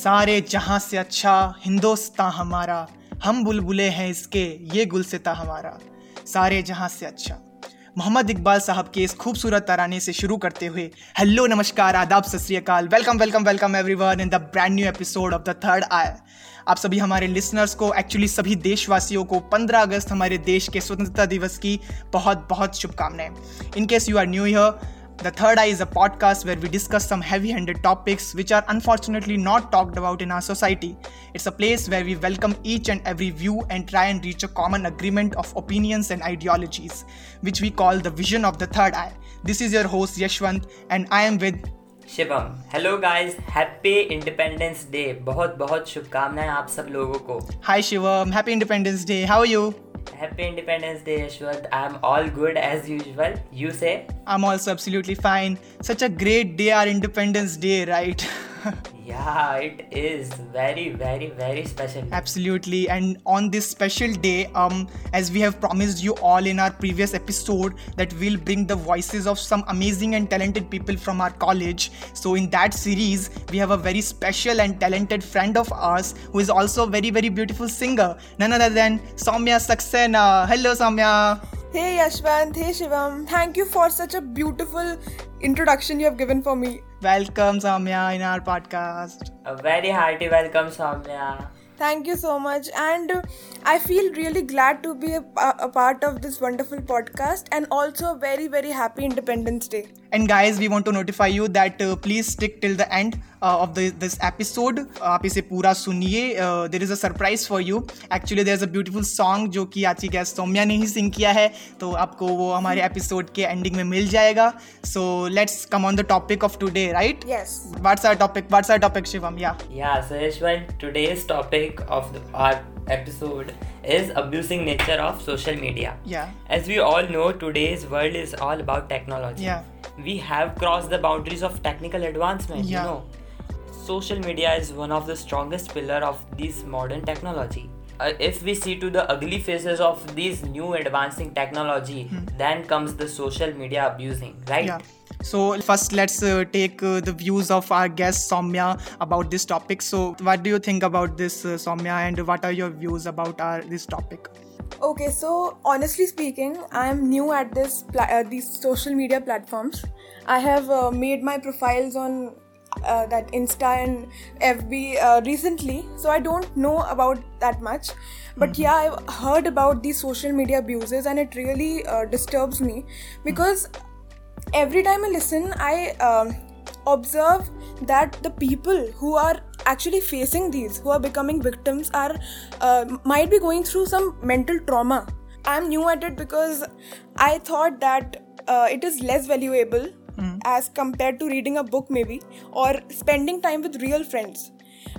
सारे जहाँ से अच्छा हिंदोस्तां हमारा, हम बुलबुले हैं इसके, ये गुलसिता हमारा, सारे जहाँ से अच्छा। मोहम्मद इकबाल साहब के इस खूबसूरत तराने से शुरू करते हुए, हेलो, नमस्कार, आदाब, सत welcome welcome welcome everyone in the brand new episode of the third eye आप सभी हमारे लिसनर्स को, एक्चुअली सभी देशवासियों को 15 अगस्त हमारे देश के स्वतंत्रता दिवस की बहुत बहुत शुभकामनाएँ। In case you are new year The Third Eye is a podcast where we discuss some heavy handed topics which are unfortunately not talked about in our society. It's a place where we welcome each and every view and try and reach a common agreement of opinions and ideologies, which we call the vision of the Third Eye. This is your host Yashwant, and I am with Shivam hello guys happy Independence Day बहुत बहुत शुभकामनाएं आप सब लोगों को Hi Shivam. Happy Independence Day. How are you? Happy Independence Day, Yashwant. I'm all good as usual. You say? I'm also absolutely fine. Such a great day, our Independence Day, right? yeah, it is very, very, very special. Absolutely. And on this special day, um, as we have promised you all in our previous episode, that we'll bring the voices of some amazing and talented people from our college. So in that series, we have a very special and talented friend of ours who is also a very, very beautiful singer. None other than Soumya Saxena. Hello, Soumya. Hey Yashwant, hey Shivam, thank you for such a beautiful introduction you have given for me. Welcome, Samya, in our podcast. A very hearty welcome, Samya. Thank you so much. And uh, I feel really glad to be a, a part of this wonderful podcast and also a very, very happy Independence Day. And guys, we want to notify you that uh, please stick till the end uh, of the, this episode. आप इसे पूरा सुनिए। There is a surprise for you actually there is a beautiful song जो कि आज की guest Saumya ने ही सिंग किया है। तो आपको वो हमारे एपिसोड के एंडिंग में मिल जाएगा। So let's come on the topic of today right Yes. What's our topic what's our topic Shivam या Yeah, so Yashwant, today's topic of the, our episode is abusing nature of social media. Yeah. As we all know, today's world is all about technology. Yeah. We have crossed the boundaries of technical advancement, Yeah. you know. Social media is one of the strongest pillar of this modern technology. Uh, if we see to the ugly faces of these new advancing technology, then comes the social media abusing, right? Yeah. So first, let's uh, take uh, the views of our guest Soumya about this topic. So, what do you think about this, uh, Soumya, and what are your views about our this topic? Okay, so honestly speaking, I am new at this pla- uh, these social media platforms. I have uh, made my profiles on uh, that Insta and FB uh, recently, so I don't know about that much. But yeah, I've heard about these social media abuses, and it really uh, disturbs me because every time I listen, I um, observe that the people who are actually facing these, who are becoming victims, are uh, might be going through some mental trauma. I'm new at it because I thought that uh, it is less valuable as compared to reading a book, maybe, or spending time with real friends.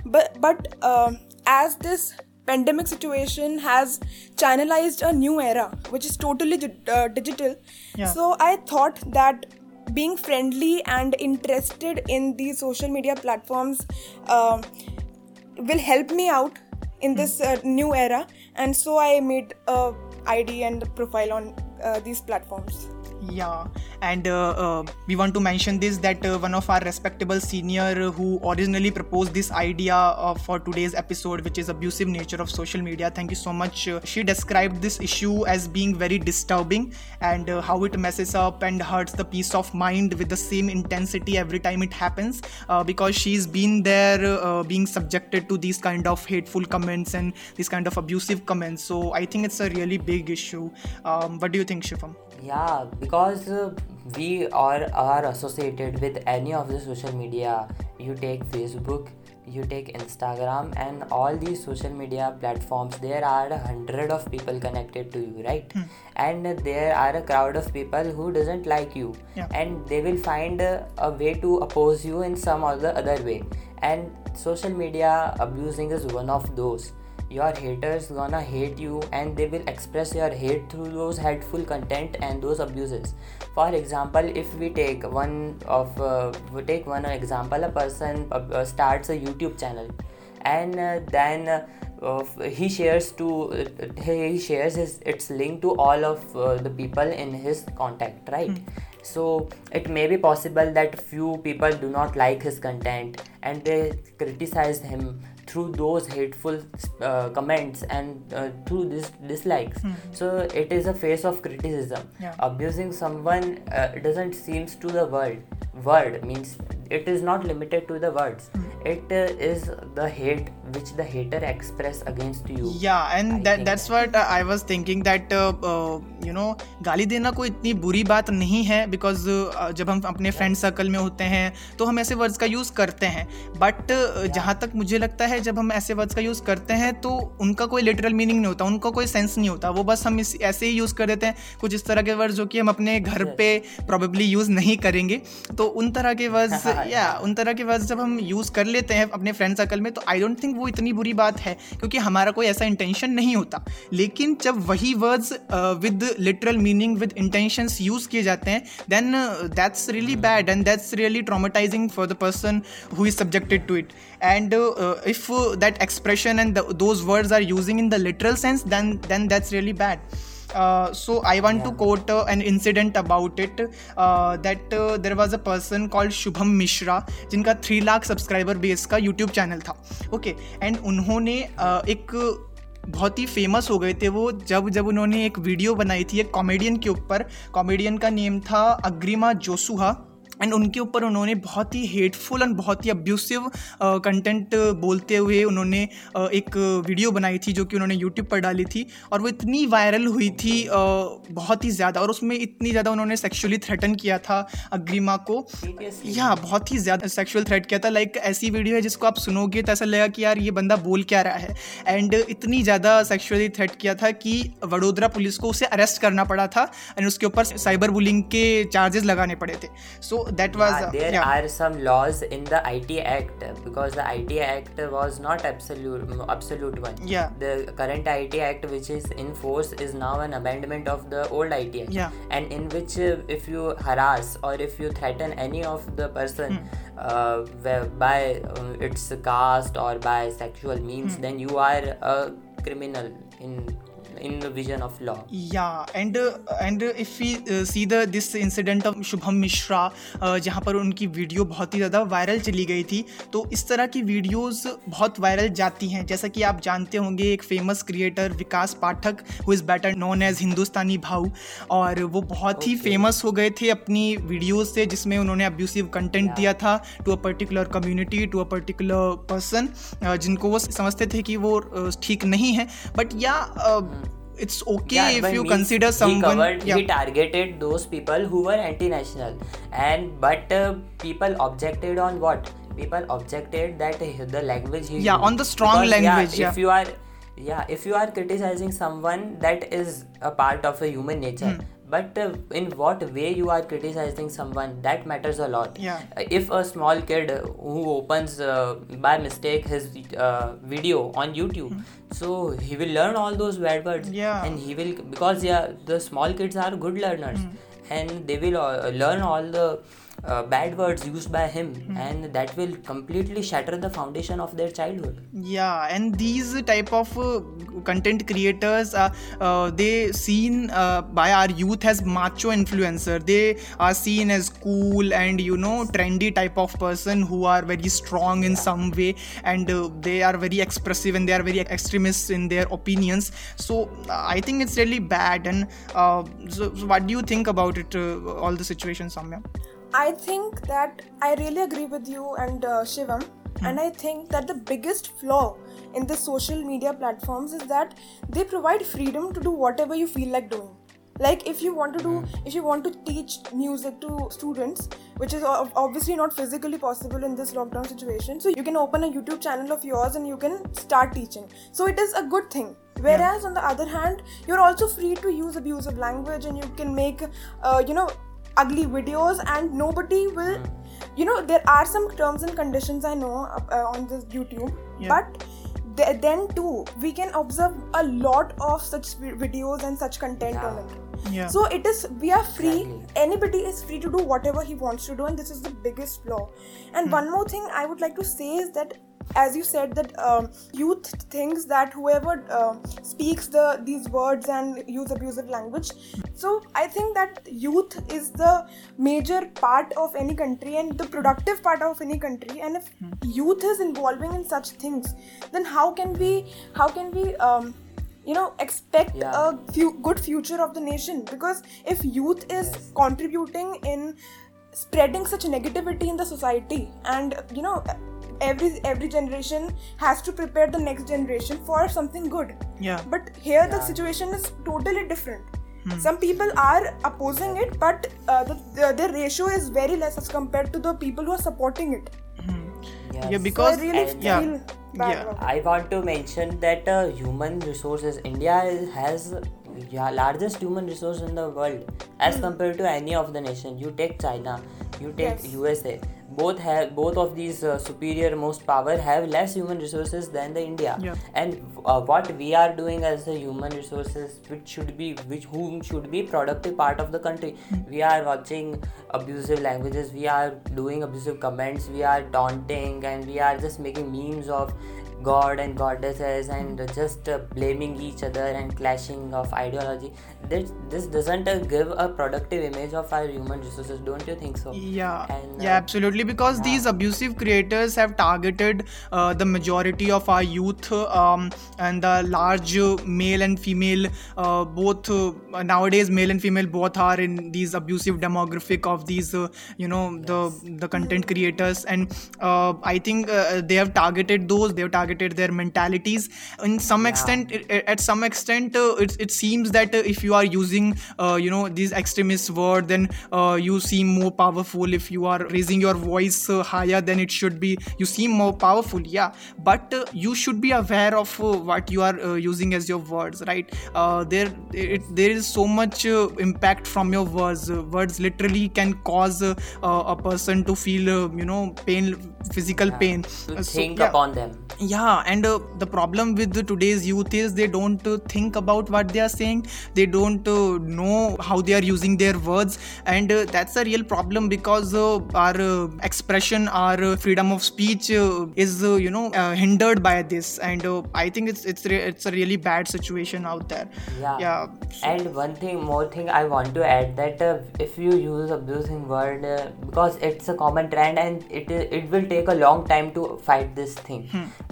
But but uh, as this pandemic situation has channelized a new era, which is totally uh, digital. Yeah. So I thought that being friendly and interested in these social media platforms uh, will help me out in this uh, new era, and so I made a ID and profile on uh, these platforms. Yeah, and uh, uh, we want to mention this that uh, one of our respectable senior who originally proposed this idea uh, for today's episode, which is abusive nature of social media. Thank you so much. Uh, she described this issue as being very disturbing and uh, how it messes up and hurts the peace of mind with the same intensity every time it happens. Because she's been there, being subjected to these kind of hateful comments and these kind of abusive comments. So I think it's a really big issue. Um, what do you think, Shivam? Yeah, because uh, we are are associated with any of the social media. You take Facebook, you take Instagram, and all these social media platforms. There are a hundred of people connected to you, right? And there are a crowd of people who doesn't like you, Yeah. and they will find uh, a way to oppose you in some other other way. And social media abusing is one of those your haters gonna hate you and they will express your hate through those hateful content and those abuses. For example if we take one of uh, we take one example a person uh, uh, starts a youtube channel and uh, then uh, he shares to uh, he shares his its link to all of uh, the people in his contact right? So it may be possible that few people do not like his content and they criticize him through those hateful uh, comments and uh, through this dislikes. So it is a face of criticism. Yeah. abusing someone uh, doesn't seems to the world word means it is not limited to the words. It uh, is the hate which the hater express against you. Yeah and I that that's what uh, i was thinking that uh, no गाली देना कोई इतनी बुरी बात नहीं है because जब हम अपने फ्रेंड सर्कल में होते हैं तो हम ऐसे वर्ड्स का यूज़ करते हैं। बट जहाँ तक मुझे लगता है जब हम ऐसे वर्ड्स का यूज़ करते हैं तो उनका कोई लिटरल मीनिंग नहीं होता उनका कोई सेंस नहीं होता। वो बस हम इस ऐसे ही यूज़ कर देते हैं। कुछ इस तरह के वर्ड्स जो कि हम अपने घर पे प्रॉबेबली यूज़ नहीं करेंगे। तो उन तरह के वर्ड्स या उन तरह के वर्ड्स जब हम यूज़ कर लेते हैं अपने फ्रेंड सर्कल में तो आई डोंट थिंक वो इतनी बुरी बात है क्योंकि हमारा कोई ऐसा इंटेंशन नहीं होता। लेकिन जब वही words with literal meaning with intentions use किए जाते हैं then that's really bad and that's really traumatising for the person who is subjected to it and uh, if uh, that expression and the, those words are using in the literal sense then then that's really bad uh, so I want yeah. to quote uh, an incident about it uh, that uh, there was a person called Shubham Mishra जिनका three lakh subscriber base का YouTube channel था okay and उन्होंने uh, एक बहुत ही famous हो गए थे वो जब जब उन्होंने एक वीडियो बनाई थी एक कॉमेडियन के ऊपर। कॉमेडियन का नेम था अग्रिमा जोसुहा। एंड उनके ऊपर उन्होंने बहुत ही हेटफुल एंड बहुत ही अब्यूसिव कंटेंट बोलते हुए उन्होंने uh, एक वीडियो बनाई थी जो कि उन्होंने यूट्यूब पर डाली थी। और वो इतनी वायरल हुई थी uh, बहुत ही ज़्यादा। और उसमें इतनी ज़्यादा उन्होंने सेक्सुअली थ्रेटन किया था अग्रिमा को? या बहुत ही ज़्यादा सेक्शुअल थ्रेट किया था। लाइक ऐसी वीडियो है जिसको आप सुनोगे तो ऐसा लगेगा कि यार ये बंदा बोल क्या रहा है। एंड इतनी ज़्यादा सेक्शुअली थ्रेट किया था कि वडोदरा पुलिस को उसे अरेस्ट करना पड़ा था। एंड उसके ऊपर साइबर बुलिंग के चार्जेस लगाने पड़े थे। सो that was yeah, there yeah. are some laws in the IT Act because the IT Act was not absolute absolute one. Yeah. The current IT Act which is in force is now an amendment of the old IT Act. Yeah. And in which uh, if you harass or if you threaten any of the person hmm. uh, by um, its caste or by sexual means, hmm. then you are a criminal in in the vision of law. yeah and uh, and uh, if we uh, see the this incident of Shubham Mishra uh, जहाँ पर उनकी video बहुत ही ज़्यादा viral चली गई थी तो इस तरह की वीडियोस बहुत वायरल जाती हैं जैसा कि आप जानते होंगे एक famous creator Vikas Pathak who is better known as Hindustani Bhau और वो बहुत ही फ़ेमस हो गए थे अपनी वीडियोस से जिसमें उन्होंने अब्यूसिव कंटेंट Yeah. दिया था to a particular community to a particular person जिनको वो समझते थे कि वो uh, ठीक नहीं है बट या it's okay yeah, if you consider someone he, covered, yeah. he targeted those people who were anti-national and but uh, people objected on what people objected that the language he yeah on the strong because, language yeah, yeah, if you are yeah if you are criticizing someone that is a part of a human nature mm. But uh, in what way you are criticizing someone that matters a lot. Yeah. Uh, If a small kid uh, who opens uh, by mistake his uh, video on YouTube, so he will learn all those bad words. Yeah. and he will because yeah the small kids are good learners Hmm. and they will uh, learn all the uh, bad words used by him Hmm. and that will completely shatter the foundation of their childhood yeah and these type of uh, content creators uh, uh, they seen uh, by our youth as macho influencer they are seen as cool and you know trendy type of person who are very strong in some way and uh, they are very expressive and they are very extremists in their opinions so i think it's really bad and uh, so, so what do you think about it uh, all the situations Samya? I think that I really agree with you and uh, Shivam, and I think that the biggest flaw in the social media platforms is that they provide freedom to do whatever you feel like doing. Like if you want to do, if you want to teach music to students, which is obviously not physically possible in this lockdown situation, so you can open a YouTube channel of yours and you can start teaching. So it is a good thing. Whereas on the other hand, you're also free to use abusive language and you can make, uh, you know, ugly videos and nobody will you know there are some terms and conditions i know uh, uh, on this youtube. Yeah. but th- then too we can observe a lot of such videos and such content on it. Yeah. So it is we are free. Exactly. anybody is free to do whatever he wants to do and this is the biggest flaw. And one more thing i would like to say is that as you said that um, youth thinks that whoever uh, speaks the these words and use abusive language so i think that youth is the major part of any country and the productive part of any country and if youth is involving in such things then how can we how can we um, you know expect Yeah. a few good future of the nation because if youth is Yes. contributing in spreading such negativity in the society and you know every every generation has to prepare the next generation for something good Yeah. but here the situation is totally different some people are opposing it but uh, the, the, the ratio is very less as compared to the people who are supporting it Yes. Yeah, because so i really and- yeah, yeah. I want to mention that uh, human resources, India has yeah, largest human resource in the world as compared to any of the nation. You take China, you take Yes. USA. Both have both of these uh, superior most power have less human resources than the India. Yeah. And uh, what we are doing as the human resources, which should be which whom should be productive part of the country. We are watching abusive languages. We are doing abusive comments. We are taunting and we are just making memes of god and goddesses and just uh, blaming each other and clashing of ideology. This this doesn't uh, give a productive image of our human resources don't you think so? Yeah. And, yeah uh, absolutely because yeah. these abusive creators have targeted uh, the majority of our youth um, and the large male and female uh, both uh, nowadays male and female both are in these abusive demographic of these uh, you know the the content creators. And uh, i think uh, they have targeted those they have targeted their mentalities. In some extent it, at some extent uh, it, it seems that uh, if you are using uh, you know these extremist words then uh, you seem more powerful. If you are raising your voice uh, higher than it should be you seem more powerful yeah. But uh, you should be aware of uh, what you are uh, using as your words right? Uh, there it, there is so much uh, impact from your words. Words literally can cause a person to feel uh, you know pain physical pain. To Uh, so, think yeah. upon them. Yeah and uh, the problem with the today's youth is they don't uh, think about what they are saying. They don't uh, know how they are using their words. And uh, that's a real problem because uh, our uh, expression our uh, freedom of speech uh, is uh, you know uh, hindered by this. And uh, i think it's it's re- it's a really bad situation out there. Yeah. Yeah. So- and one thing more thing i want to add that uh, if you use abusing word uh, because it's a common trend and it it will take a long time to fight this thing.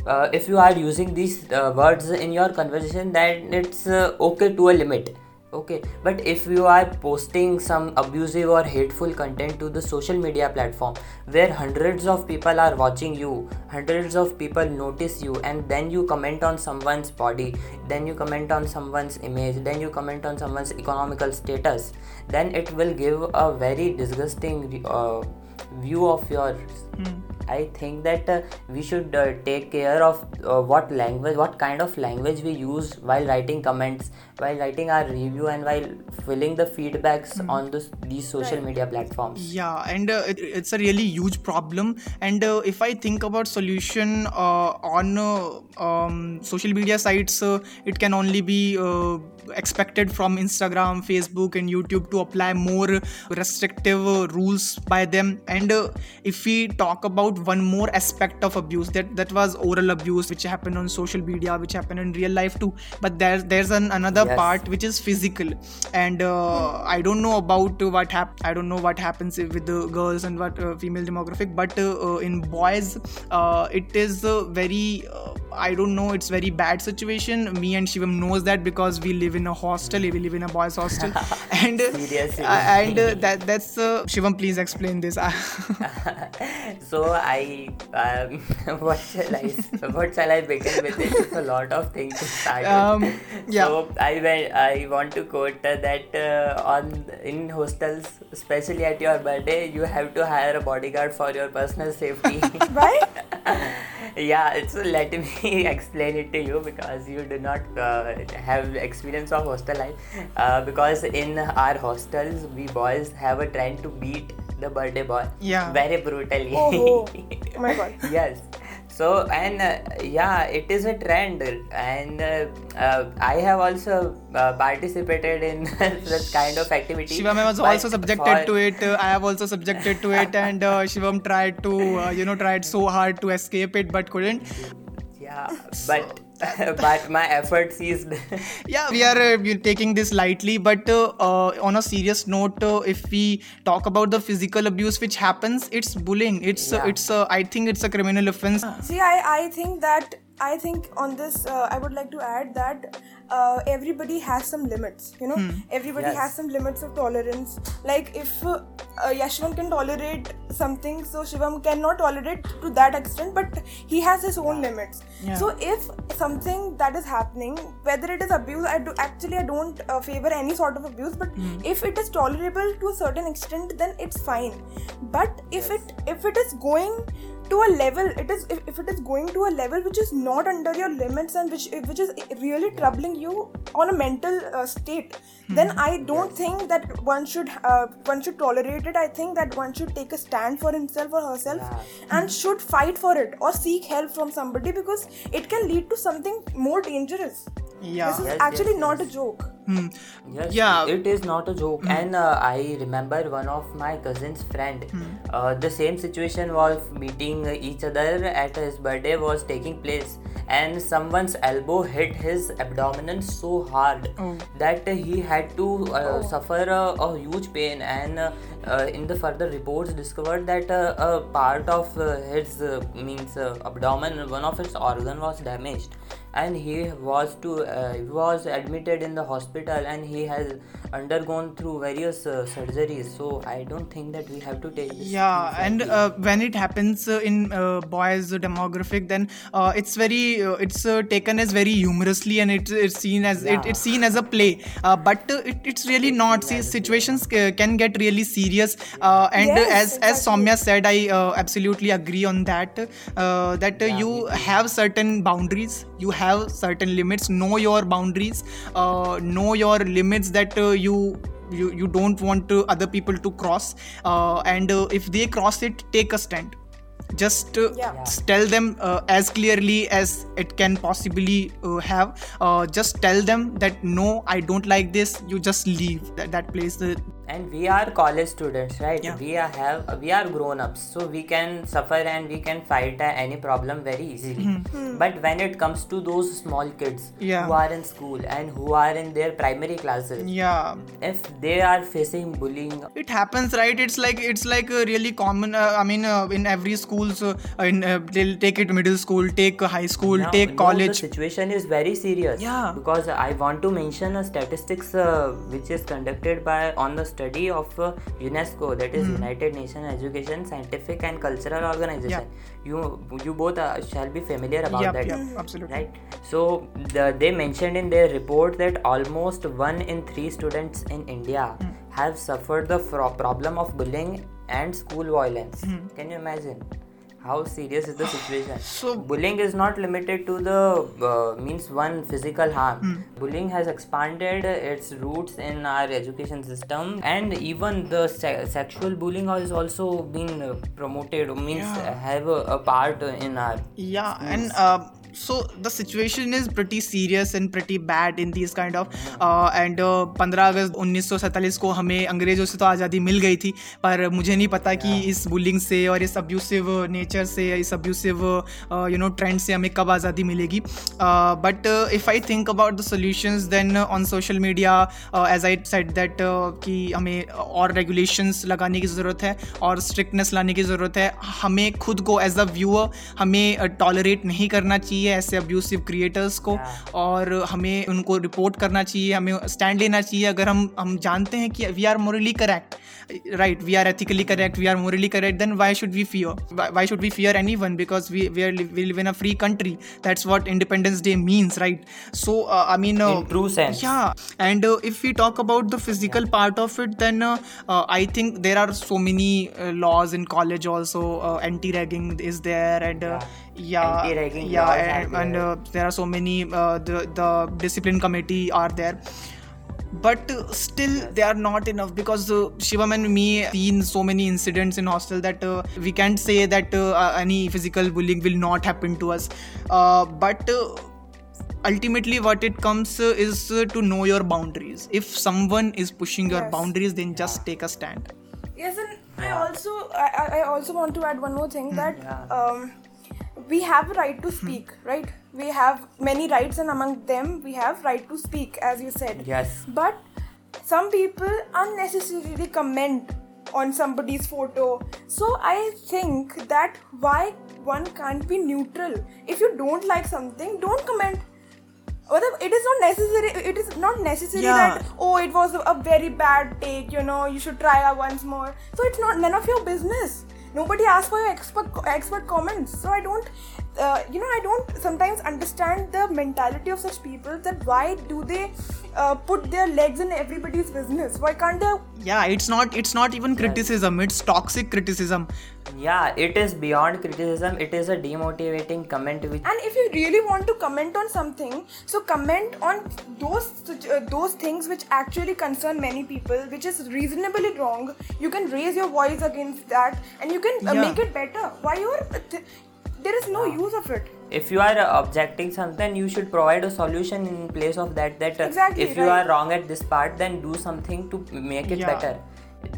Uh, if you are using these uh, words in your conversation then it's uh, okay to a limit. Okay. But if you are posting some abusive or hateful content to the social media platform where hundreds of people are watching you hundreds of people notice you and then you comment on someone's body then you comment on someone's image then you comment on someone's economical status then it will give a very disgusting uh, view of yours I think that uh, we should uh, take care of uh, what language, what kind of language we use while writing comments, while writing our review, and while filling the feedbacks on this, these social Right. media platforms. yeah and uh, it, it's a really huge problem and uh, if i think about solution uh, on uh, um, social media sites uh, it can only be uh, expected from instagram facebook and youtube to apply more restrictive uh, rules by them and uh, if we talk about one more aspect of abuse that that was oral abuse which happened on social media which happened in real life too. But there's there's an, another Yes. part which is physical. And uh, i don't know about what hap- i don't know what happens with the girls and what uh, female demographic but uh, uh, in boys uh, it is uh, very uh, i don't know it's very bad situation. Me and shivam knows that because we live in a hostel we live in a boys hostel. And uh, and uh, that that's uh, shivam please explain this so I, um, what shall I, what shall I begin with? It's a lot of things to start. with. Um, yeah. So I went, I want to quote uh, that uh, on in hostels, especially at your birthday, you have to hire a bodyguard for your personal safety. right? yeah it's let me explain it to you because you do not uh, have experience of hostel life uh, because in our hostels we boys have a trend to beat the birthday boy Yeah. very brutally Oh, oh. My God. yes. So and uh, yeah it is a trend. And uh, uh, i have also uh, participated in such kind of activity. Shivam was also subjected for- to it. Uh, i have also subjected to it. And uh, shivam tried to uh, you know tried so hard to escape it but couldn't. Yeah but but my effort ceased yeah we are uh, taking this lightly but uh, uh, on a serious note uh, if we talk about the physical abuse which happens it's bullying it's uh, Yeah. it's uh, i think it's a criminal offense See, I, I think that I think on this uh, I would like to add that uh, everybody has some limits. You know, everybody Yes. has some limits of tolerance. Like if uh, uh, Yashwant can tolerate something, so Shivam cannot tolerate to that extent, but he has his own limits. Yeah. So if something that is happening, whether it is abuse, I do actually I don't uh, favor any sort of abuse, but if it is tolerable to a certain extent, then it's fine. But if it if it is going to a level it is if, if it is going to a level which is not under your limits and which which is really troubling you on a mental uh, state then i don't think that one should uh, one should tolerate it. I think that one should take a stand for himself or herself Yeah. and should fight for it or seek help from somebody because it can lead to something more dangerous yeah this is Yes, actually yes, not yes. a joke Hmm. Yes, Yeah. it is not a joke. And uh, I remember one of my cousin's friend. Uh, the same situation was meeting each other at his birthday was taking place, and someone's elbow hit his abdomen so hard Oh. that he had to uh, suffer a, a huge pain. And uh, uh, in the further reports, discovered that uh, a part of uh, his uh, means uh, abdomen, one of its organ was damaged and he was to uh, was admitted in the hospital and he has undergone through various uh, surgeries. So i don't think that we have to take yeah and uh, when it happens uh, in uh, boys demographic then uh, it's very uh, it's uh, taken as very humorously and it, it's seen as it, it's seen as a play. Uh, but uh, it, it's really not. See situations ca- can get really serious uh, and Yes, as as exactly. Soumya said I uh, absolutely agree on that uh, that uh, Yeah, you have certain boundaries you have certain limits know your boundaries uh, know your limits that uh, you you, you don't want to other people to cross uh, and uh, if they cross it take a stand just uh, Yeah. Yeah. tell them uh, as clearly as it can possibly uh, have uh, just tell them that no i don't like this you just leave that, that place uh, and we are college students right Yeah. we are have we are grown ups so we can suffer and we can fight uh, any problem very easily but when it comes to those small kids Mm-hmm. Yeah. who are in school and who are in their primary classes yeah if they are facing bullying it happens right it's like it's like a really common uh, i mean uh, in every schools uh, in uh, they'll take it middle school take uh, high school Now, take no, college the situation is very serious. Yeah. Because I want to mention a statistics uh, which is conducted by on the study of uh, UNESCO, that is is United Nations Education, Scientific and Cultural Organization. You you both uh, shall be familiar about Yep, that. yep, absolutely. Right. So the, they mentioned in their report that almost one in three students in India Hmm. have suffered the fro- problem of bullying and school violence. Hmm. Can you imagine? How serious is the situation? So- bullying is not limited to the uh, means one physical harm Hmm. bullying has expanded its roots in our education system and even the se- sexual bullying has also been uh, promoted means Yeah. have a, a part in our yeah and uh, so the situation is pretty serious and pretty bad in these kind of and and uh, 15 अगस्त 1947 को हमें अंग्रेज़ों से तो आज़ादी मिल गई थी पर मुझे नहीं पता कि इस बुलिंग से और इस अब्यूसिव नेचर से इस अब्यूसिव यू नो ट्रेंड से हमें कब आज़ादी मिलेगी। But if I think about the solutions then on social media as I said that कि हमें और रेगुलेशंस लगाने की ज़रूरत है और स्ट्रिक्टनेस लाने की ज़रूरत है हमें खुद को एज अ व्यूअर हमें टॉलरेट नहीं करना चाहिए। ऐसे अब्यूसिव क्रिएटर्स को और हमें उनको रिपोर्ट करना चाहिए हमें स्टैंड लेना चाहिए। अगर हम हम जानते हैं कि we are morally correct right we are ethically correct we are morally correct then why should we fear? Why should we fear anyone? Because we we, are, we live in a free country. That's what independence day means right? So uh, i mean uh, in true sense. Yeah. And uh, if we talk about the physical yeah. part of it then uh, uh, i think there are so many uh, laws in college also anti-ragging is there and yeah. yeah. Yeah and, and uh, there are so many uh, the the discipline committee are there but uh, still they are not enough because uh, shivam and me seen so many incidents in hostel that uh, we can't say that uh, uh, any physical bullying will not happen to us. Uh, but uh, ultimately what it comes uh, is uh, to know your boundaries. If someone is pushing your boundaries then just take a stand. Yes, and I also I, I- I also want to add one more thing that Yeah. um, we have a right to speak, right? We have many rights, and among them we have right to speak, as you said. Yes. But some people unnecessarily comment on somebody's photo. So I think that why one can't be neutral. If you don't like something, don't comment. It is not necessary. It is not necessary Yeah. that oh, it was a, very bad take. You know, you should try it once more. So it's not none of your business. Nobody asks for your expert expert comments. So I don't, uh, you know, I don't sometimes understand the mentality of such people. That why do they uh, put their legs in everybody's business? Why can't they? yeah it's not it's not even criticism it's toxic criticism Yeah, it is beyond criticism. It is a demotivating comment which And if you really want to comment on something, so comment on those uh, those things which actually concern many people, which is reasonably wrong. You can raise your voice against that, and you can uh, Yeah. make it better. Why you're th- there is no use of it. if you are uh, objecting something you should provide a solution in place of that that uh, Exactly, if you right. are wrong at this part then do something to make it Yeah. better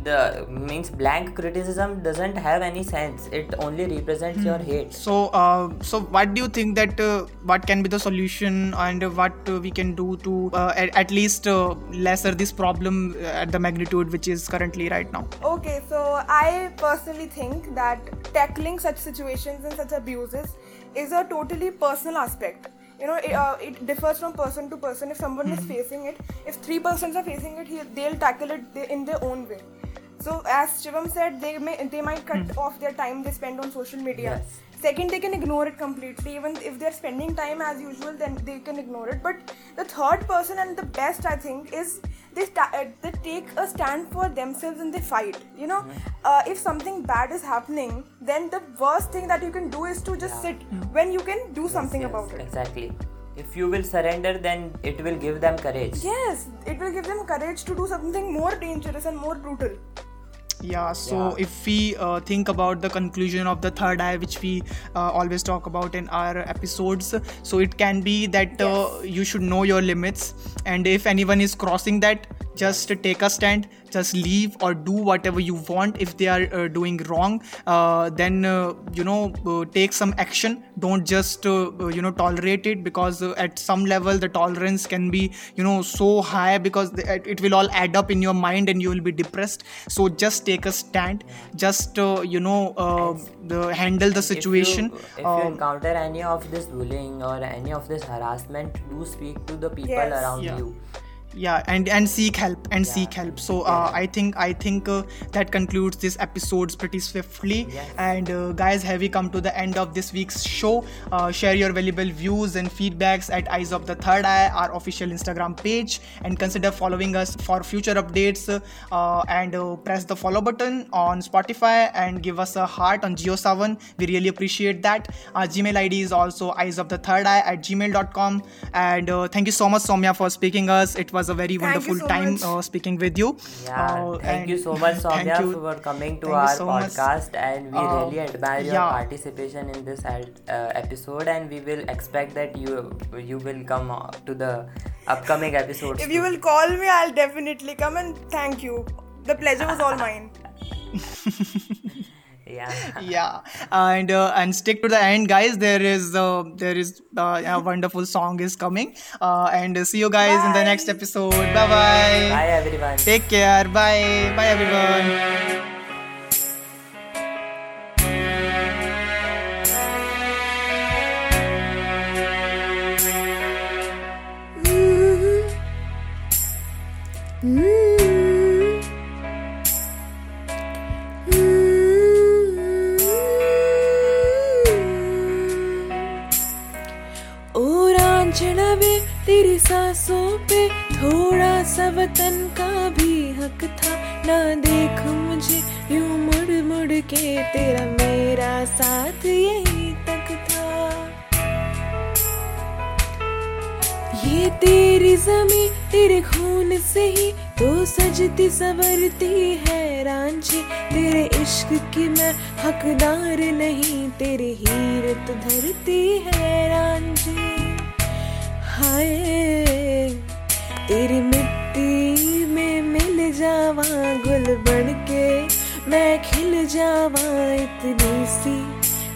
the means blank criticism doesn't have any sense. It only represents your hate. So uh, so what do you think that uh, what can be the solution and what uh, we can do to uh, at, at least uh, lesser this problem uh, at the magnitude which is currently right now? Okay, so I personally think that tackling such situations and such abuses is a totally personal aspect. You know, it, uh, it differs from person to person. If someone is facing it, if three persons are facing it, he, they'll tackle it they- in their own way. So, as Shivam said, they may they might cut off their time they spend on social media. Yes. Second, they can ignore it completely. Even if they're spending time as usual, then they can ignore it. But the third person and the best, I think, is they, sta- uh, they take a stand for themselves and they fight. You know, uh, if something bad is happening, then the worst thing that you can do is to just Yeah. sit when you can do something Yes, about it. exactly if you will surrender then it will give them courage Yes, it will give them courage to do something more dangerous and more brutal. Yeah so Yeah. if we uh, think about the conclusion of the third eye which we uh, always talk about in our episodes so it can be that uh, you should know your limits and if anyone is crossing that just take a stand just leave or do whatever you want. If they are uh, doing wrong uh, then uh, you know uh, take some action. Don't just uh, uh, you know tolerate it because uh, at some level the tolerance can be you know so high because it will all add up in your mind and you will be depressed. So just take a stand. Just uh, you know uh, the, handle the situation if you, if you Um, encounter any of this bullying or any of this harassment do speak to the people Yes. around Yeah. you yeah and and seek help and Yeah. seek help. so uh, i think i think uh, that concludes this episodes pretty swiftly. Yes. and uh, guys have we come to the end of this week's show? Uh, share your valuable views and feedbacks at eyes of the third eye our official instagram page. And consider following us for future updates. Uh, and uh, press the follow button on spotify and give us a heart on JioSaavn we really appreciate that. Our gmail id is also eyes of the third eye at gmail.com and uh, thank you so much Soumya for speaking us. It was a very wonderful so time uh, speaking with you Yeah, Uh, thank you so much, thank Soumya, for coming to Thank our so much. podcast, and we Uh, really admire your yeah. participation in this uh, episode, and we will expect that you you will come uh, to the upcoming episodes. If you will call me, I'll definitely come and thank you. The pleasure was all mine. yeah, yeah. And uh, and stick to the end guys. There is uh, there is uh, a wonderful song is coming. Uh, and see you guys in the next episode. Bye bye bye everyone. take care. Bye. Bye everyone. ओ वतन का भी हक था। ना देख मुझे यूँ मुड़ मुड़ के। तेरा मेरा साथ यहीं तक था। ये तेरी जमी तेरे खून से ही तो सजती सवरती है रांझी तेरे इश्क की मैं हकदार नहीं, तेरी हीर तो धरती है रांझी हाय, तेरी जावा गुल बन के मैं खिल जावा इतनी सी,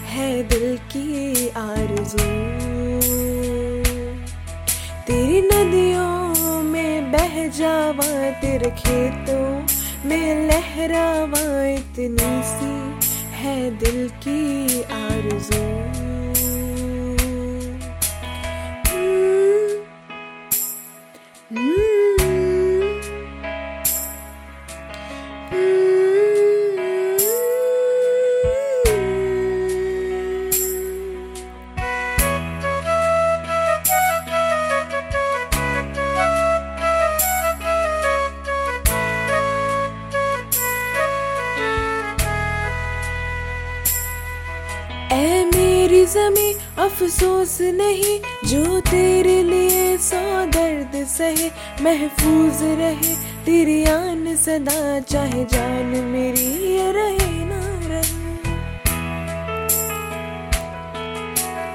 है दिल की आरज़ू। तेरी नदियों में बह जावा, तेरे खेतों में लहरावा इतनी सी, है दिल की आरज़ू। जमी अफसोस नहीं, जो तेरे लिए सौ दर्द सहे, महफूज रहे, तेरी आन सदा चाहे जान मेरी रहे ना रहे।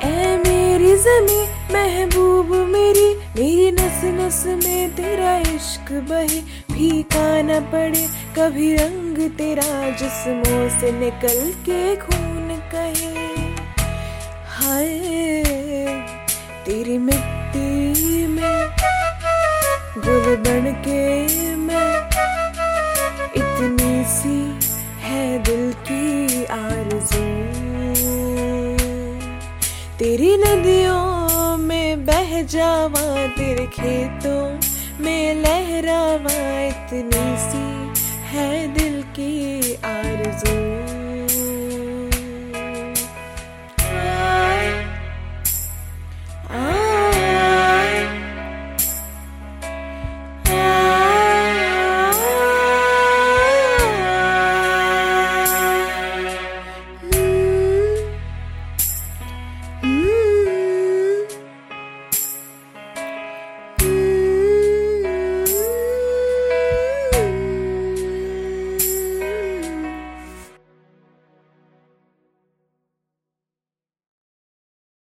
ऐ मेरी जमी महबूब मेरी मेरी नस नस में तेरा इश्क बहे, फीका न पड़े, कभी रंग तेरा जिस्मों से निकल के खून गुल बन के मैं इतनी सी है दिल की आरज़ू। तेरी नदियों में बह जावा, तेरे खेतों में लहरावा, इतनी सी है दिल की आरज़ू।